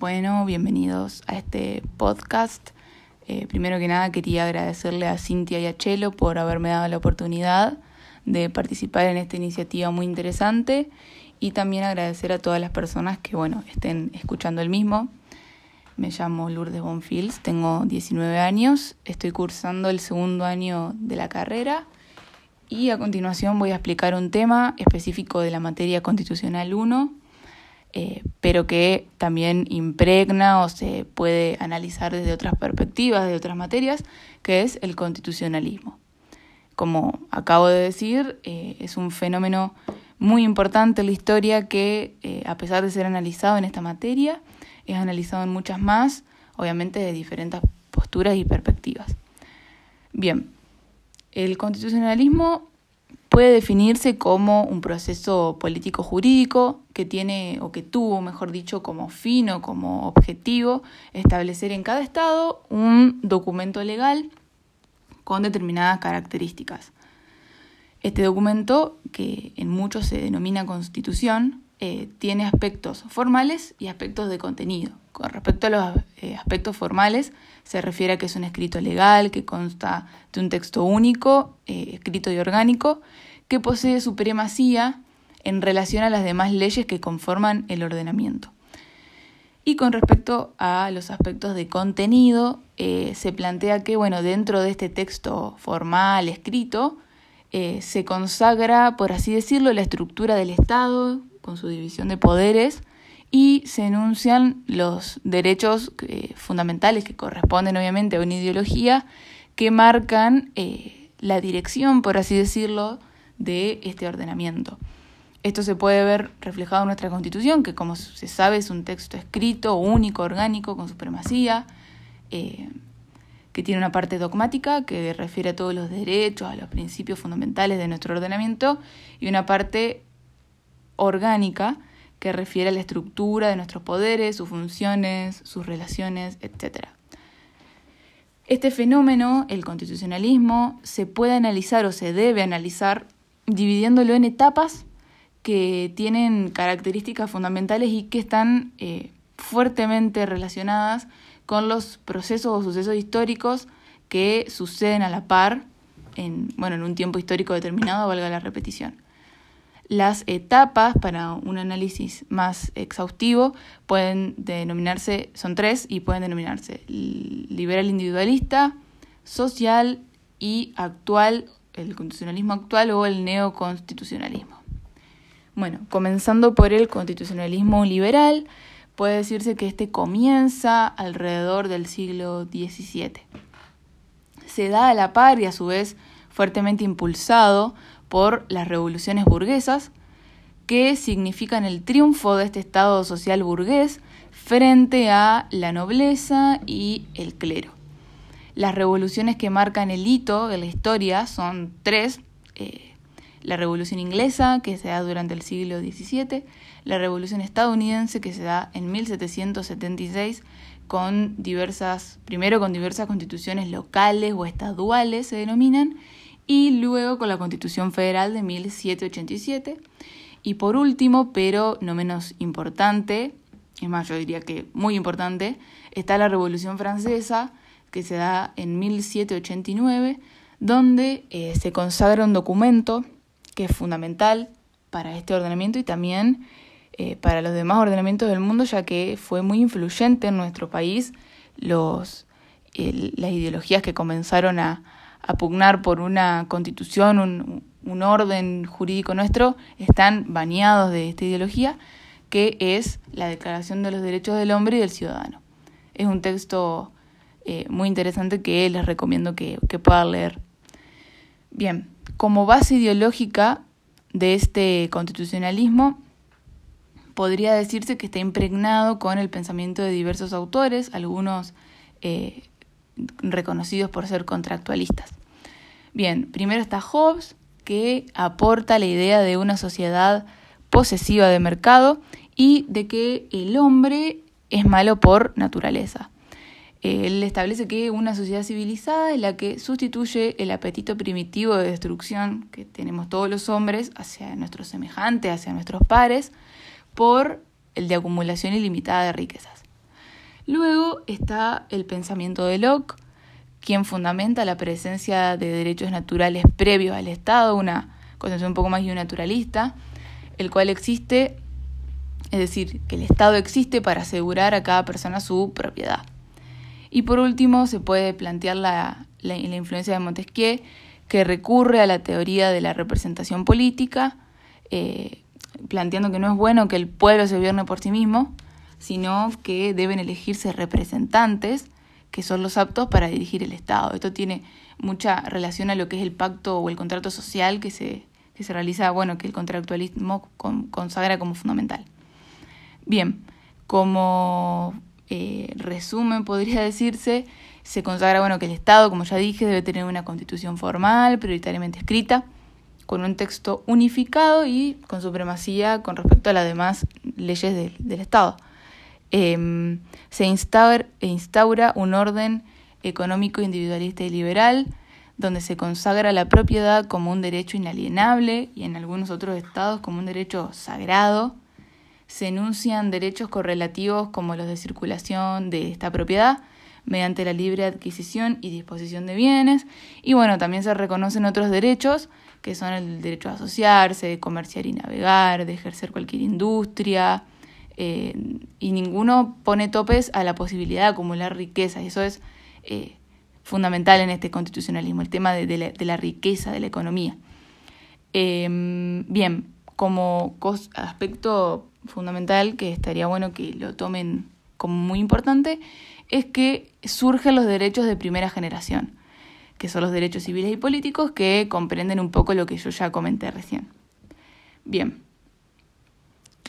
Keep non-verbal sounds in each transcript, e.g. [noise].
Bueno, bienvenidos a este podcast. Eh, primero que nada quería agradecerle a Cintia y a Chelo por haberme dado la oportunidad de participar en esta iniciativa muy interesante y también agradecer a todas las personas que bueno, estén escuchando el mismo. Me llamo Lourdes Bonfils, tengo 19 años, estoy cursando el segundo año de la carrera y a continuación voy a explicar un tema específico de la materia constitucional 1, eh, pero que también impregna o se puede analizar desde otras perspectivas, de otras materias, que es el constitucionalismo. Como acabo de decir, eh, es un fenómeno muy importante en la historia que, eh, a pesar de ser analizado en esta materia, es analizado en muchas más, obviamente de diferentes posturas y perspectivas. Bien, el constitucionalismo puede definirse como un proceso político jurídico que tiene o que tuvo, mejor dicho, como fin o como objetivo establecer en cada estado un documento legal con determinadas características. Este documento, que en muchos se denomina constitución, eh, tiene aspectos formales y aspectos de contenido. Con respecto a los eh, aspectos formales, se refiere a que es un escrito legal que consta de un texto único, eh, escrito y orgánico, que posee supremacía en relación a las demás leyes que conforman el ordenamiento. Y con respecto a los aspectos de contenido, se plantea que, bueno, dentro de este texto formal, escrito, se consagra, por así decirlo, la estructura del Estado, con su división de poderes y se enuncian los derechos eh, fundamentales que corresponden obviamente a una ideología que marcan eh, la dirección, por así decirlo, de este ordenamiento. Esto se puede ver reflejado en nuestra Constitución, que como se sabe es un texto escrito, único, orgánico, con supremacía, eh, que tiene una parte dogmática que refiere a todos los derechos, a los principios fundamentales de nuestro ordenamiento, y una parte orgánica que refiere a la estructura de nuestros poderes, sus funciones, sus relaciones, etc. Este fenómeno, el constitucionalismo, se puede analizar o se debe analizar dividiéndolo en etapas que tienen características fundamentales y que están eh, fuertemente relacionadas con los procesos o sucesos históricos que suceden a la par en, bueno, en un tiempo histórico determinado, valga la repetición. Las etapas para un análisis más exhaustivo pueden denominarse, son tres y pueden denominarse liberal individualista, social y actual, el constitucionalismo actual o el neoconstitucionalismo. Bueno, comenzando por el constitucionalismo liberal, puede decirse que este comienza alrededor del siglo XVII. Se da a la par y a su vez fuertemente impulsado por las revoluciones burguesas, que significan el triunfo de este Estado social burgués frente a la nobleza y el clero. Las revoluciones que marcan el hito de la historia son tres. Eh, la Revolución Inglesa, que se da durante el siglo XVII, la Revolución Estadounidense, que se da en 1776, con diversas, primero con diversas constituciones locales o estaduales se denominan, y luego con la Constitución Federal de 1787. Y por último, pero no menos importante, es más, yo diría que muy importante, está la Revolución Francesa, que se da en 1789, donde eh, se consagra un documento que es fundamental para este ordenamiento y también eh, para los demás ordenamientos del mundo, ya que fue muy influyente en nuestro país los, las ideologías que comenzaron a, a pugnar por una constitución, un, un orden jurídico nuestro, están baneados de esta ideología, que es la Declaración de los Derechos del Hombre y del Ciudadano. Es un texto eh, muy interesante que les recomiendo que, que puedan leer. Bien, como base ideológica de este constitucionalismo, podría decirse que está impregnado con el pensamiento de diversos autores, algunos eh, reconocidos por ser contractualistas. Bien, primero está Hobbes, que aporta la idea de una sociedad posesiva de mercado y de que el hombre es malo por naturaleza. Él establece que una sociedad civilizada es la que sustituye el apetito primitivo de destrucción que tenemos todos los hombres hacia nuestros semejantes, hacia nuestros pares, por el de acumulación ilimitada de riquezas. Luego está el pensamiento de Locke, quien fundamenta la presencia de derechos naturales previos al Estado, una concepción un poco más naturalista, el cual existe, es decir, que el Estado existe para asegurar a cada persona su propiedad. Y por último, se puede plantear la, la, influencia de Montesquieu, que recurre a la teoría de la representación política, eh, planteando que no es bueno que el pueblo se gobierne por sí mismo, sino que deben elegirse representantes que son los aptos para dirigir el Estado. Esto tiene mucha relación a lo que es el pacto o el contrato social que se, que se realiza, bueno, que el contractualismo consagra como fundamental. Bien, como eh, resumen podría [laughs] decirse, se consagra, bueno, que el Estado, como ya dije, debe tener una constitución formal, prioritariamente escrita, con un texto unificado y con supremacía con respecto a las demás leyes del Estado. Em, se instaura, instaura un orden económico individualista y liberal, donde se consagra la propiedad como un derecho inalienable y en algunos otros estados como un derecho sagrado. Se enuncian derechos correlativos como los de circulación de esta propiedad mediante la libre adquisición y disposición de bienes. Y bueno, también se reconocen otros derechos que son el derecho a asociarse, de comerciar y navegar, de ejercer cualquier industria, eh, y ninguno pone topes a la posibilidad de acumular riqueza. Y eso es eh, fundamental en este constitucionalismo, el tema de, la, riqueza, de la economía. Em, bien, como aspecto fundamental que estaría bueno que lo tomen como muy importante, es que surgen los derechos de primera generación, que son los derechos civiles y políticos que comprenden un poco lo que yo ya comenté recién. Bien,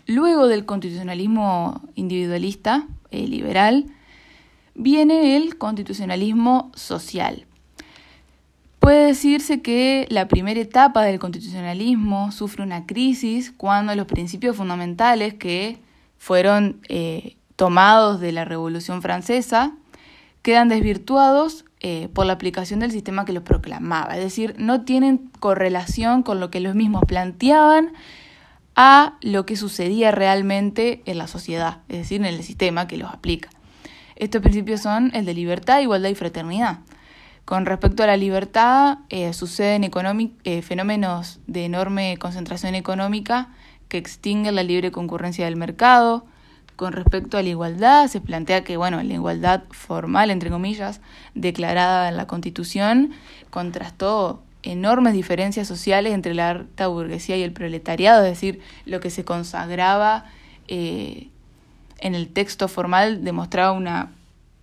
Luego del constitucionalismo individualista, eh, liberal, viene el constitucionalismo social. Puede decirse que la primera etapa del constitucionalismo sufre una crisis cuando los principios fundamentales que fueron eh, tomados de la Revolución Francesa quedan desvirtuados eh, por la aplicación del sistema que los proclamaba. Es decir, no tienen correlación con lo que los mismos planteaban a lo que sucedía realmente en la sociedad, es decir, en el sistema que los aplica. Estos principios son el de libertad, igualdad y fraternidad. Con respecto a la libertad, eh, suceden eh, fenómenos de enorme concentración económica que extinguen la libre concurrencia del mercado. Con respecto a la igualdad, se plantea que bueno, la igualdad formal, entre comillas, declarada en la Constitución, contrastó enormes diferencias sociales entre la alta burguesía y el proletariado, es decir, lo que se consagraba eh, en el texto formal demostraba una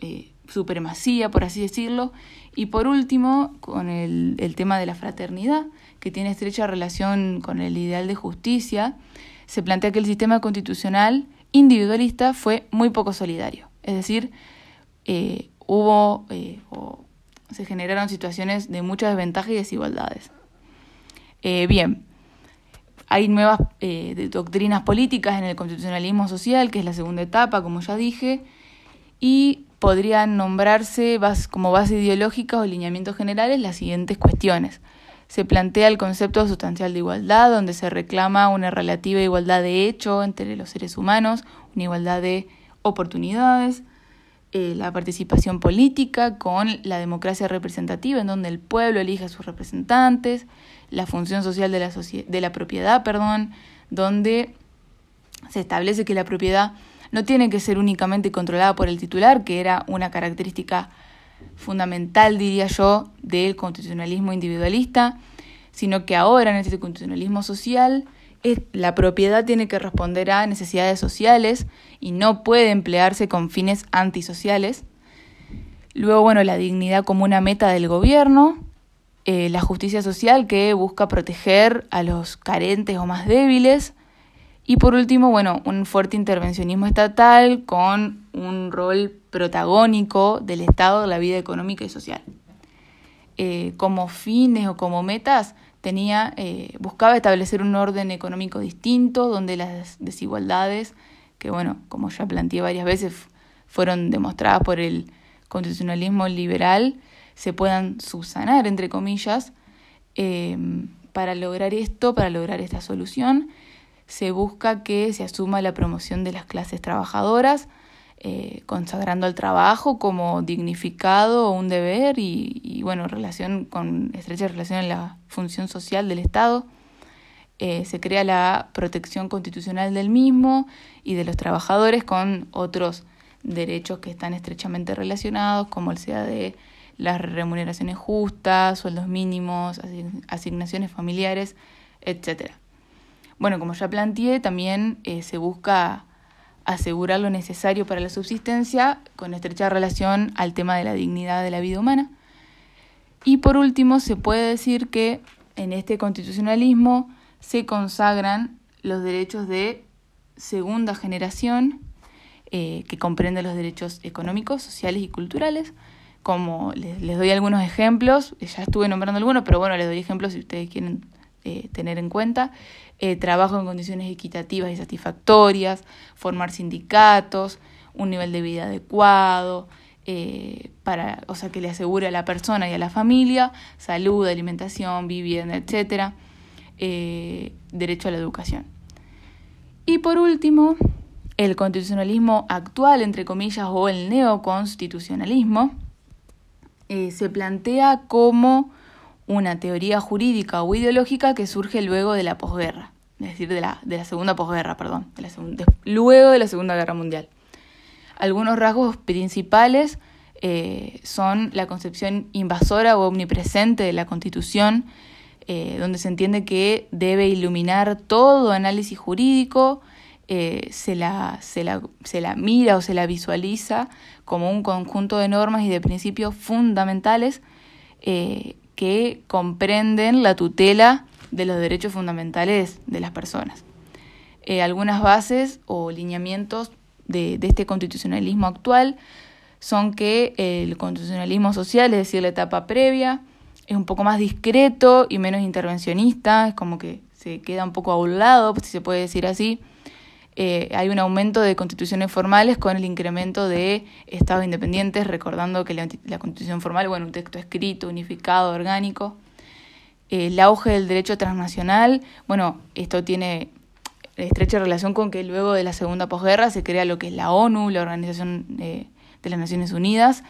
eh, supremacía, por así decirlo, y por último, con el, tema de la fraternidad, que tiene estrecha relación con el ideal de justicia, se plantea que el sistema constitucional individualista fue muy poco solidario, es decir, eh, hubo se generaron situaciones de mucha desventaja y desigualdades. Eh, bien, hay nuevas eh, doctrinas políticas en el constitucionalismo social, que es la segunda etapa, como ya dije, y podrían nombrarse como base ideológica o lineamientos generales las siguientes cuestiones. Se plantea el concepto sustancial de igualdad, donde se reclama una relativa igualdad de hecho entre los seres humanos, una igualdad de oportunidades, eh, la participación política con la democracia representativa, en donde el pueblo elige a sus representantes, la función social de la, de la propiedad, perdón, donde se establece que la propiedad no tiene que ser únicamente controlada por el titular, que era una característica fundamental, diría yo, del constitucionalismo individualista, sino que ahora en este constitucionalismo social la propiedad tiene que responder a necesidades sociales y no puede emplearse con fines antisociales. Luego, bueno, la dignidad como una meta del gobierno, eh, la justicia social que busca proteger a los carentes o más débiles. Y por último, bueno, un fuerte intervencionismo estatal con un rol protagónico del Estado en la vida económica y social. Eh, como fines o como metas, tenía, eh, buscaba establecer un orden económico distinto, donde las desigualdades, que bueno, como ya planteé varias veces, fueron demostradas por el constitucionalismo liberal, se puedan subsanar, entre comillas. Em, para lograr esto, para lograr esta solución, se busca que se asuma la promoción de las clases trabajadoras, eh, consagrando al trabajo como dignificado un deber y, y, bueno, relación con estrecha relación en la función social del Estado. Eh, se crea la protección constitucional del mismo y de los trabajadores con otros derechos que están estrechamente relacionados, como el sea de las remuneraciones justas, sueldos mínimos, asignaciones familiares, etc. Bueno, como ya planteé, también eh, se busca asegurar lo necesario para la subsistencia con estrecha relación al tema de la dignidad de la vida humana. Y por último, se puede decir que en este constitucionalismo se consagran los derechos de segunda generación, eh, que comprende los derechos económicos, sociales y culturales. Como les, doy algunos ejemplos, ya estuve nombrando algunos, pero bueno, les doy ejemplos si ustedes quieren eh, tener en cuenta. Eh, trabajo en condiciones equitativas y satisfactorias, formar sindicatos, un nivel de vida adecuado, eh, para, o sea, que le asegure a la persona y a la familia salud, alimentación, vivienda, etcétera, eh, derecho a la educación. Y por último, el constitucionalismo actual, entre comillas, o el neoconstitucionalismo, se plantea como una teoría jurídica o ideológica que surge luego de la posguerra, es decir, de la, de la segunda posguerra, perdón, luego de la Segunda Guerra Mundial. Algunos rasgos principales eh, son la concepción invasora o omnipresente de la Constitución, eh, donde se entiende que debe iluminar todo análisis jurídico, eh, se, la, se, la, se la mira o se la visualiza como un conjunto de normas y de principios fundamentales que comprenden la tutela de los derechos fundamentales de las personas. Eh, algunas bases o lineamientos de, este constitucionalismo actual son que el constitucionalismo social, es decir, la etapa previa, es un poco más discreto y menos intervencionista, es como que se queda un poco a un lado, si se puede decir así, eh, hay un aumento de constituciones formales con el incremento de estados independientes, recordando que la, constitución formal, bueno, un texto escrito, unificado, orgánico. el auge del derecho transnacional, bueno, esto tiene estrecha relación con que luego de la segunda posguerra se crea lo que es la ONU, la Organización de las Naciones Unidas,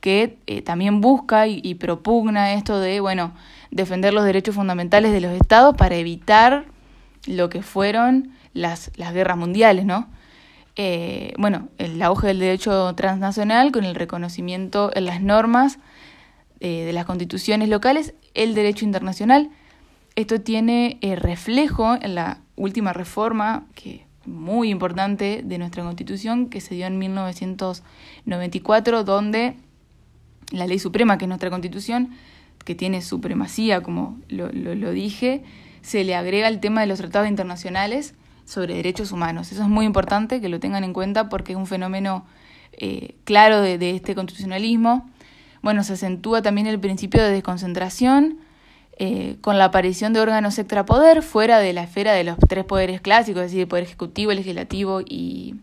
que eh, también busca y, y, propugna esto de, bueno, defender los derechos fundamentales de los estados para evitar lo que fueron las, las guerras mundiales, ¿no? Eh, bueno, el auge del derecho transnacional con el reconocimiento en las normas eh, de las constituciones locales, el derecho internacional. Esto tiene eh, reflejo en la última reforma, que muy importante, de nuestra constitución, que se dio en 1994, donde la ley suprema, que es nuestra constitución, que tiene supremacía, como lo, lo, lo dije, se le agrega el tema de los tratados internacionales sobre derechos humanos. Eso es muy importante que lo tengan en cuenta porque es un fenómeno eh, claro de, este constitucionalismo. Bueno, se acentúa también el principio de desconcentración eh, con la aparición de órganos extrapoder fuera de la esfera de los tres poderes clásicos, es decir, el poder ejecutivo, legislativo y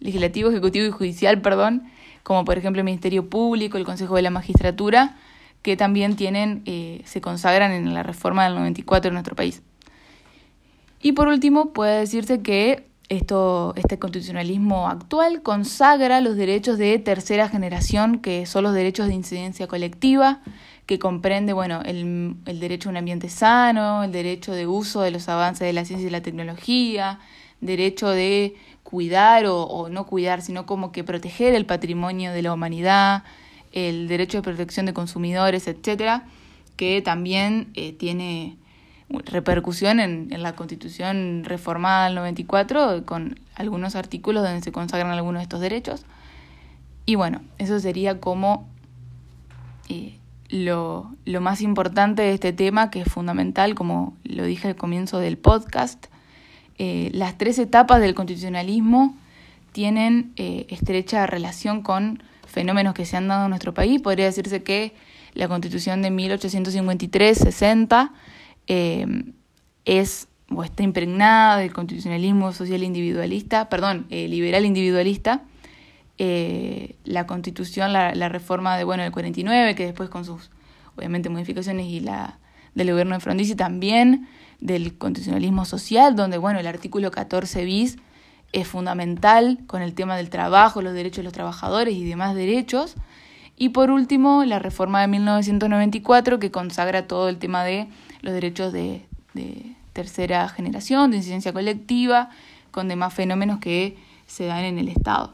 legislativo, ejecutivo y judicial, perdón, como por ejemplo el Ministerio Público, el Consejo de la Magistratura, que también tienen, eh, se consagran en la reforma del 94 en nuestro país. Y por último, puede decirse que esto, este constitucionalismo actual consagra los derechos de tercera generación, que son los derechos de incidencia colectiva, que comprende bueno, el, el derecho a un ambiente sano, el derecho de uso de los avances de la ciencia y la tecnología, derecho de cuidar o, o no cuidar, sino como que proteger el patrimonio de la humanidad, el derecho de protección de consumidores, etcétera, que también eh, tiene repercusión en, en, la Constitución reformada del 94 con algunos artículos donde se consagran algunos de estos derechos. Y bueno, eso sería como eh, lo, lo, más importante de este tema, que es fundamental, como lo dije al comienzo del podcast. Eh, las tres etapas del constitucionalismo tienen eh, estrecha relación con fenómenos que se han dado en nuestro país. Podría decirse que la constitución de 1853-60 eh, es o está impregnada del constitucionalismo social individualista, perdón, eh, liberal individualista, eh, la constitución, la, la, reforma de, bueno, del 49, que después con sus, obviamente, modificaciones y la del gobierno de Frondizi también, del constitucionalismo social, donde, bueno, el artículo 14 bis es fundamental con el tema del trabajo, los derechos de los trabajadores y demás derechos. Y por último, la reforma de 1994 que consagra todo el tema de los derechos de, tercera generación, de incidencia colectiva, con demás fenómenos que se dan en el Estado.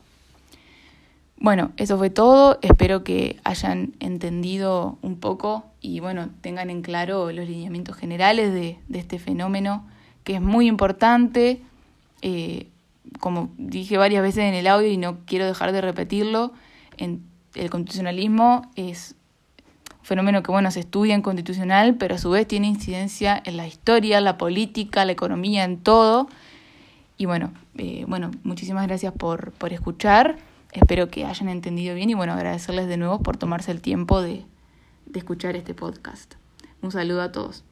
Bueno, eso fue todo. Espero que hayan entendido un poco y bueno, tengan en claro los lineamientos generales de, este fenómeno, que es muy importante. Eh, como dije varias veces en el audio y no quiero dejar de repetirlo, en el constitucionalismo es fenómeno que bueno se estudia en constitucional, pero a su vez tiene incidencia en la historia, la política, la economía, en todo. Y bueno, eh, bueno, muchísimas gracias por, por escuchar. Espero que hayan entendido bien y bueno, agradecerles de nuevo por tomarse el tiempo de, de escuchar este podcast. Un saludo a todos.